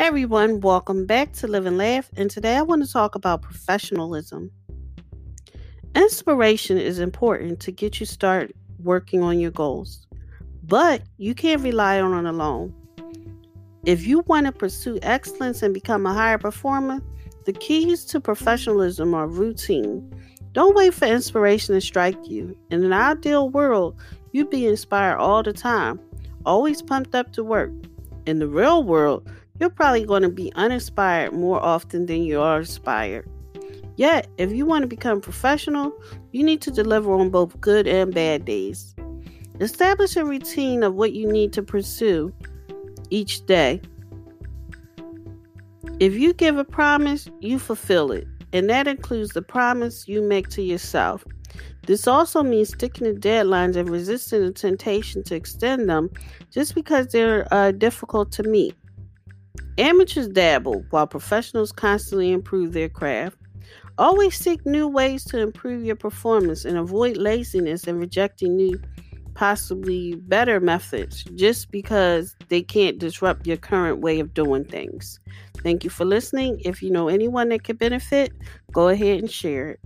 Everyone, welcome back to Live and Laugh. And today I want to talk about professionalism. Inspiration is important to get you started working on your goals, but you can't rely on it alone. If you want to pursue excellence and become a higher performer, the keys to professionalism are routine. Don't wait for inspiration to strike you. In an ideal world, you'd be inspired all the time, always pumped up to work. In the real world, you're probably going to be uninspired more often than you are inspired. Yet, if you want to become professional, you need to deliver on both good and bad days. Establish a routine of what you need to pursue each day. If you give a promise, you fulfill it, and that includes the promise you make to yourself. This also means sticking to deadlines and resisting the temptation to extend them just because they're uh, difficult to meet. Amateurs dabble while professionals constantly improve their craft. Always seek new ways to improve your performance and avoid laziness and rejecting new, possibly better methods just because they can't disrupt your current way of doing things. Thank you for listening. If you know anyone that could benefit, go ahead and share it.